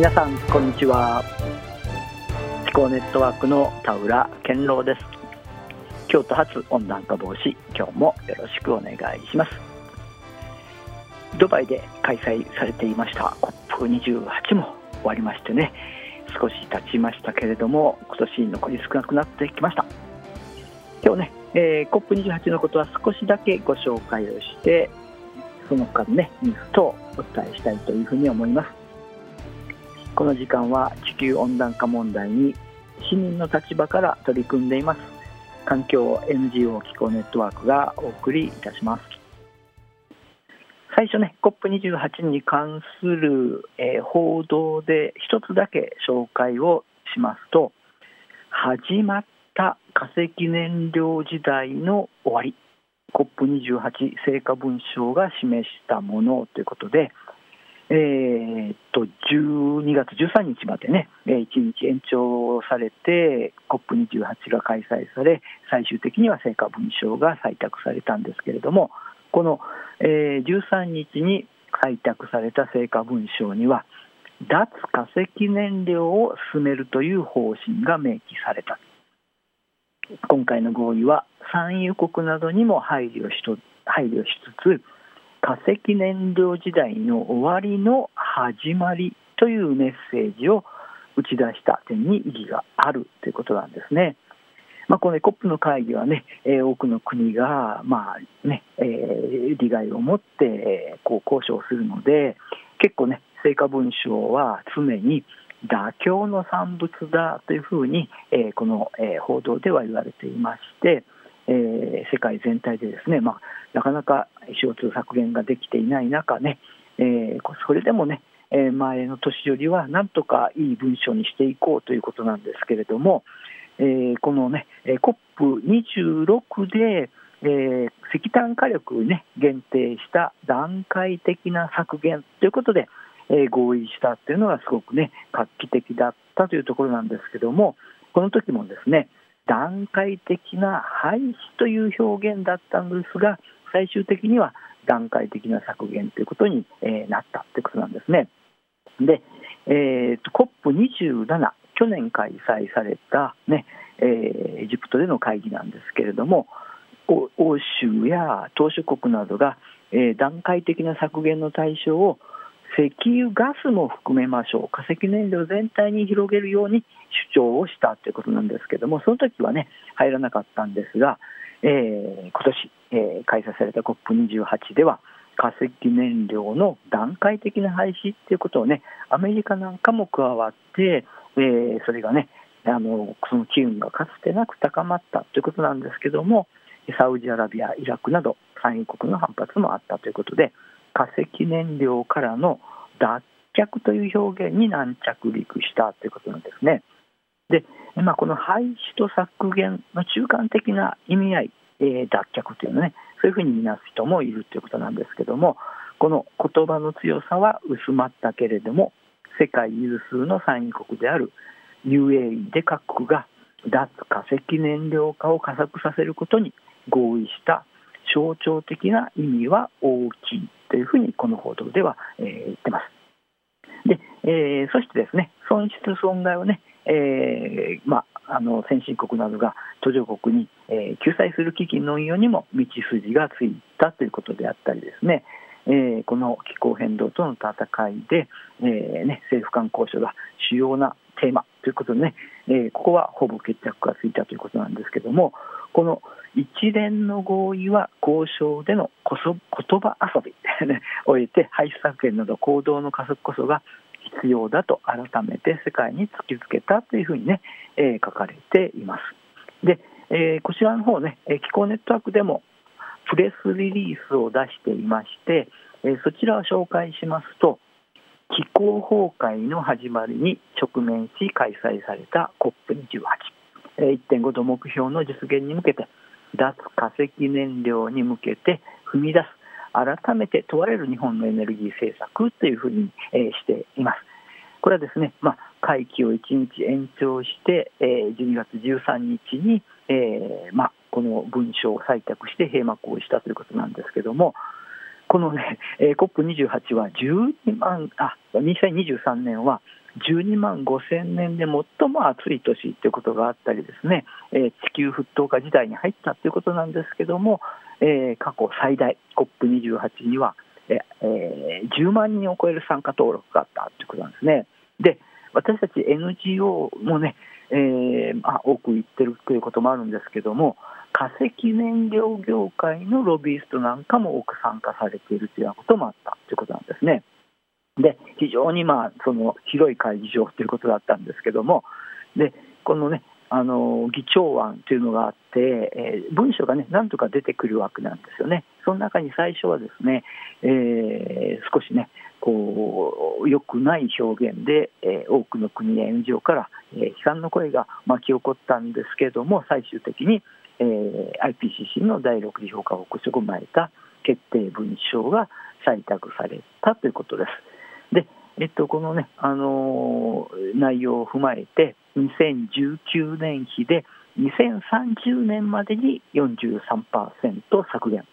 皆さんこんにちは。気候ネットワークの田浦健郎です。京都発温暖化防止今日もよろしくお願いします。ドバイで開催されていました COP28 も終わりましてね少し経ちましたけれども今年残り少なくなってきました。今日ね、えー、COP28 のことは少しだけご紹介をしてその他のねニュースとお伝えしたいというふうに思います。この時間は地球温暖化問題に市民の立場から取り組んでいます。環境 NGO 気候ネットワークがお送りいたします。最初ね COP28 に関する、えー、報道で一つだけ紹介をしますと始まった化石燃料時代の終わり。COP28 成果文書が示したものということで、えー、っと12月13日までね、1日延長されて、COP28 が開催され、最終的には成果文書が採択されたんですけれども、この、えー、13日に採択された成果文書には、脱化石燃料を進めるという方針が明記された。今回の合意は産油国などにも配慮しと配慮しつつ化石燃料時代の終わりの始まりというメッセージを打ち出した点に意義があるということなんですね。まあ、この COP の会議はね、え、多くの国が、まあねえー、利害を持ってこう交渉するので結構ね成果文書は常に妥協の産物だというふうに、え、この、え、報道では言われていまして、えー、世界全体でですね、まあ、なかなか CO2 削減ができていない中ね、えそれでもね、え前の年よりはなんとかいい文章にしていこうということなんですけれども、えこのね COP26 で、え石炭火力に、ね、限定した段階的な削減ということで、え合意したっていうのがすごくね画期的だったというところなんですけどもこの時もですね段階的な廃止という表現だったんですが最終的には段階的な削減ということに、えなったということなんですね。で、えーと、COP27 去年開催されたね、えー、エジプトでの会議なんですけれども欧州や島しょ国などが、えー、段階的な削減の対象を石油ガスも含めましょう化石燃料全体に広げるように主張をしたということなんですけどもその時はね入らなかったんですが、えー、今年、えー、開催された COP28 では化石燃料の段階的な廃止ということをねアメリカなんかも加わって、えー、それがねあのその機運がかつてなく高まったということなんですけどもサウジアラビア、イラクなど産油国の反発もあったということで化石燃料からの脱却という表現に軟着陸したということなんですね。で、まあ、この廃止と削減の中間的な意味合い、えー、脱却というのね、そういうふうに見なす人もいるということなんですけども、この言葉の強さは薄まったけれども、世界有数の産油国である UAE で各国が脱化石燃料化を加速させることに合意した象徴的な意味は大きいというふうにこの報道では、えー、言ってます。で、えー、そしてですね、損失損害をね、えー、まあ、あの先進国などが途上国に、え救済する基金の運用にも道筋がついたということであったりですね、えー、この気候変動との戦いで、えーね、政府間交渉が主要なテーマということでね、えー、ここはほぼ決着がついたということなんですけども、この一連の合意は交渉でのこそ言葉遊びを終えて排出削減など行動の加速こそが必要だと改めて世界に突きつけたというふうにね、えー、書かれています。で、えー、こちらの方ね、気候ネットワークでもプレスリリースを出していまして、えー、そちらを紹介しますと、気候崩壊の始まりに直面し開催された COP28、1.5度目標の実現に向けて脱化石燃料に向けて踏み出す改めて問われる日本のエネルギー政策というふうに、えー、しています。これはですね、まあ、会期を1日延長して、えー、12月13日に、えーまあ、この文書を採択して閉幕をしたということなんですけども、このね、えー、COP28 は12万あ2023年は12万5000年で最も暑い年ということがあったりですね、えー、地球沸騰化時代に入ったということなんですけども、えー、過去最大 COP28 には、えー、10万人を超える参加登録があったということなんですね。で私たち NGO もね、えーまあ、多く言ってるということもあるんですけども化石燃料業界のロビーストなんかも多く参加されているというようなこともあったということなんですね。で非常にまあその広い会議場ということだったんですけどもでこのねあの議長案というのがあって、えー、文書がねなんとか出てくるわけなんですよね。その中に最初はですね、えー、少しねこう良くない表現で、えー、多くの国や NGO から、え批判の声が巻き起こったんですけれども最終的に、え IPCC の第6次評価報告書を踏まえた決定文書が採択されたということです。で、えっと、このね、あのー、内容を踏まえて、2019年比で2030年までに43%削減、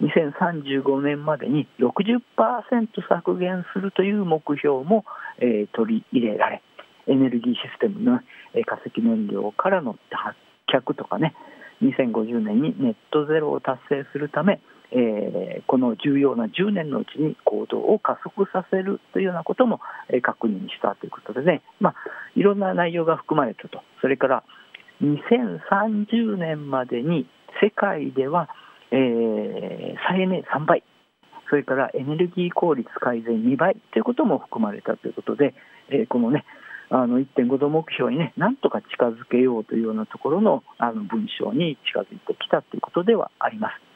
2035年までに60%削減するという目標も、えー、取り入れられ、エネルギーシステムの、えー、化石燃料からの脱却とかね、2050年にネットゼロを達成するため、えー、この重要な10年のうちに行動を加速させるというようなことも、えー、確認したということでね、まあ、いろんな内容が含まれたと、それから2030年までに世界では、えー、再エネ3倍、それからエネルギー効率改善2倍ということも含まれたということで、えー、このね、あの1.5度目標にね、なんとか近づけようというようなところのあの文章に近づいてきたということではあります。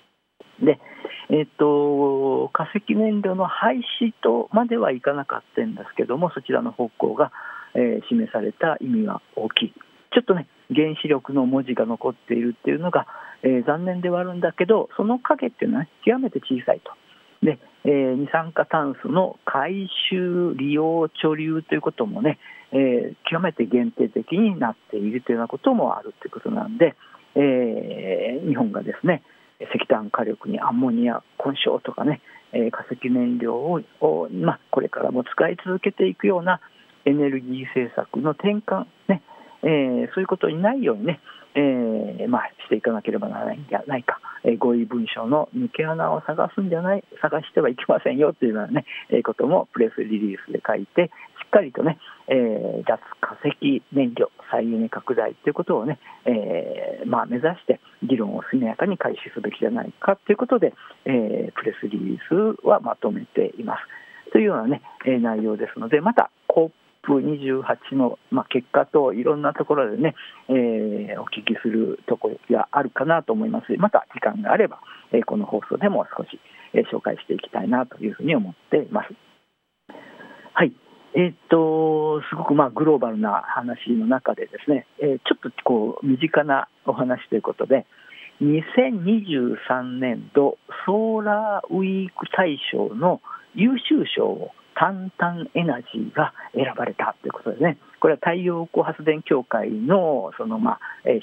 で、えっと、化石燃料の廃止とまではいかなかったんですけども、そちらの方向が、えー、示された意味は大きい。ちょっとね、原子力の文字が残っているっていうのが、えー、残念ではあるんだけど、その影っていうのは、ね、極めて小さいと。で、えー、二酸化炭素の回収、利用、貯留ということもね、えー、極めて限定的になっているというようなこともあるということなんで、えー、日本がですね、石炭火力にアンモニア混焼とかね、えー、化石燃料をまあ、これからも使い続けていくようなエネルギー政策の転換、ねえー、そういうことにないようにね、えーまあ、していかなければならないんじゃないか、えー、合意文書の抜け穴を探すんじゃない探してはいけませんよというようなね、えー、こともプレスリリースで書いてしっかりとね、えー、脱化石燃料再エネ拡大ということをね、えーまあ、目指して議論を速やかに開始すべきじゃないかということで、えー、プレスリリースはまとめています。というようなね、え、内容ですのでまた COP28 の、まあ、結果といろんなところでね、えー、お聞きするところがあるかなと思いますまた時間があれば、え、この放送でも少し、え、紹介していきたいなというふうに思っています。はい。え、っと、すごくまあグローバルな話の中でですね、え、ちょっとこう身近なお話ということで、2023年度ソーラーウィーク大賞の優秀賞をタンタンエナジーが選ばれたということですね。これは太陽光発電協会のその、まあ、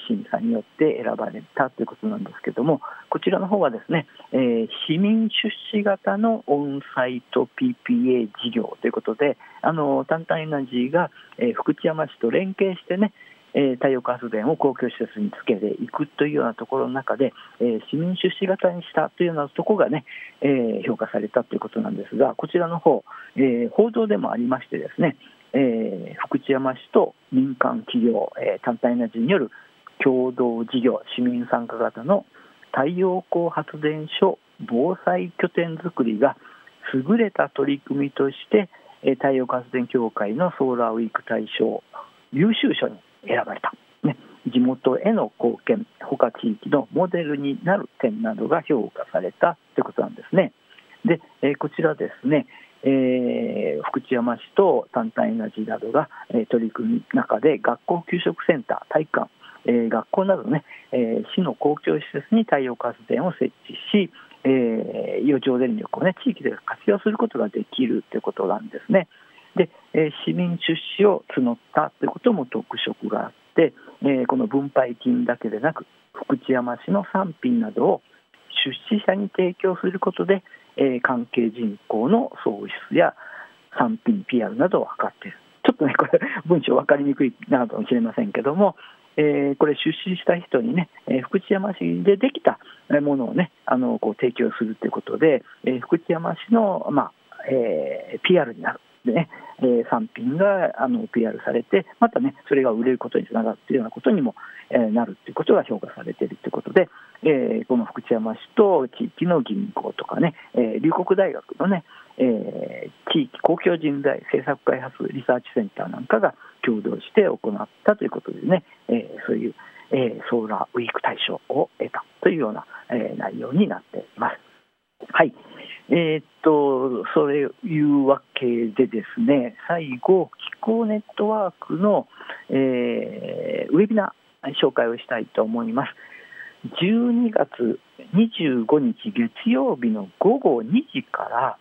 審査によって選ばれたということなんですけども、ちらの方はですね、えー、市民出資型のオンサイト PPA 事業ということで、あのタンタンエナジーが、えー、福知山市と連携してね、え太陽光発電を公共施設につけていくというようなところの中で、え市民出資型にしたというようなところがね、え評価されたということなんですが、こちらの方、え報道でもありましてですね、え福知山市と民間企業、え単体エナジーによる共同事業、市民参加型の太陽光発電所防災拠点づくりが優れた取り組みとして、太陽光発電協会のソーラーウィーク大賞優秀賞に選ばれた、ね、地元への貢献他地域のモデルになる点などが評価されたということなんですね。で、え、こちらですね、えー、福知山市とタンタンエナジーなどが、え、取り組み中で学校給食センター体育館えー、学校などね、えー、市の公共施設に太陽光発電を設置し、えー、余剰電力をね地域で活用することができるということなんですね。で、え市民出資を募ったということも特色があって、えこの分配金だけでなく福知山市の産品などを出資者に提供することで、え関係人口の創出や産品 PR などを図っているちょっとね、これ、文章分かりにくいなのかもしれませんけども、えー、これ、出資した人にね、えー、福知山市でできたものをね、あのこう提供するということで、えー、福知山市の、まあえー、PR になる。でね、えー、産品があの PR されて、またね、それが売れることにつながるというようなことにも、えー、なるということが評価されているということで、えー、この福知山市と地域の銀行とかね、えー、龍谷大学のね、えー、地域公共人材政策開発リサーチセンターなんかが共同して行ったということでね、えー、そういう、えー、ソーラーウィーク大賞を得たというような、えー、内容になっています。はい。え、っと、そういうわけでですね、最後、気候ネットワークの、えー、ウェビナー紹介をしたいと思います。12月25日月曜日の午後2時から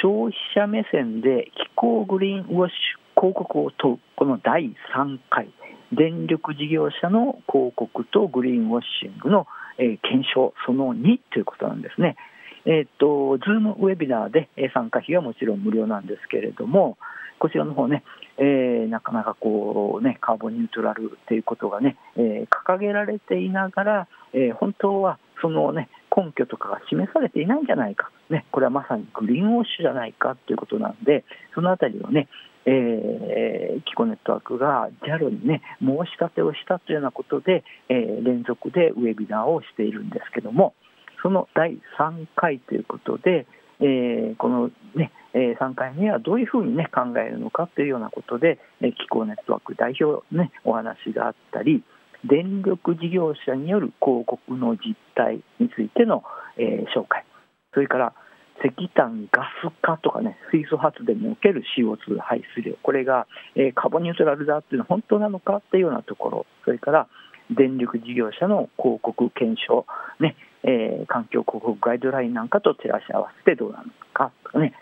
消費者目線で気候グリーンウォッシュ広告を問うこの第3回電力事業者の広告とグリーンウォッシングの、え、検証その2ということなんですね。えー、っと、ズームウェビナーで参加費はもちろん無料なんですけれども、こちらの方ね、えー、なかなかこうね、カーボンニュートラルっていうことがね、えー、掲げられていながら、えー、本当はそのね、根拠とかが示されていないんじゃないか、ね、これはまさにグリーンウォッシュじゃないかということなんで、そのあたりをね、えー、キコネットワークが JAL にね、申し立てをしたというようなことで、えー、連続でウェビナーをしているんですけども、その第3回ということで、えー、この、ね、え3回目はどういうふうに、ね、考えるのかというようなことで、え気候ネットワーク代表、ね、お話があったり、電力事業者による広告の実態についての、え紹介、それから石炭ガス化とかね、水素発電における CO2 排出量、これが、えカーボンニュートラルだっていうのは本当なのかっていうようなところ、それから電力事業者の広告検証、ねえー、環境広告ガイドラインなんかと照らし合わせてどうなのかとかね、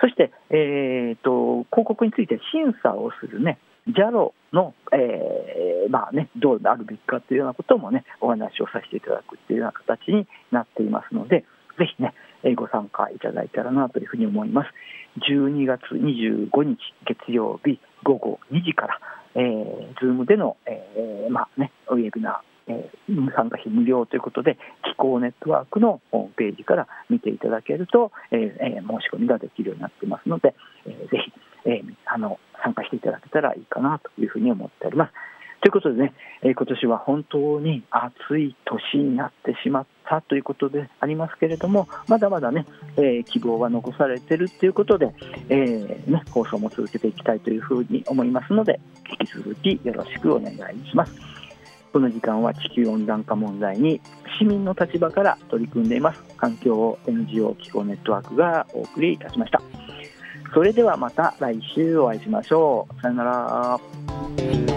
そして、えーと、広告について審査をするね、JALO の、えー、まあね、どうあるべきかというようなこともね、お話をさせていただくというような形になっていますので、ぜひね、ご参加いただいたらなというふうに思います。12月25日月曜日午後2時から、えー、Zoom での、えー、まあね、ウェブナー、えー、参加費無料ということで、気候ネットワークのホームページから見ていただけると、えー、申し込みができるようになってますので、えー、ぜひ、えー、あの参加していただけたらいいかなというふうに思っております。ということでね、えー、今年は本当に暑い年になってしまったということでありますけれども、まだまだね、えー、希望は残されているということで、えー、ね、放送も続けていきたいというふうに思いますので、引き続きよろしくお願いします。この時間は地球温暖化問題に市民の立場から取り組んでいます。環境 NGO 気候ネットワークがお送りいたしました。それではまた来週お会いしましょう。さよなら。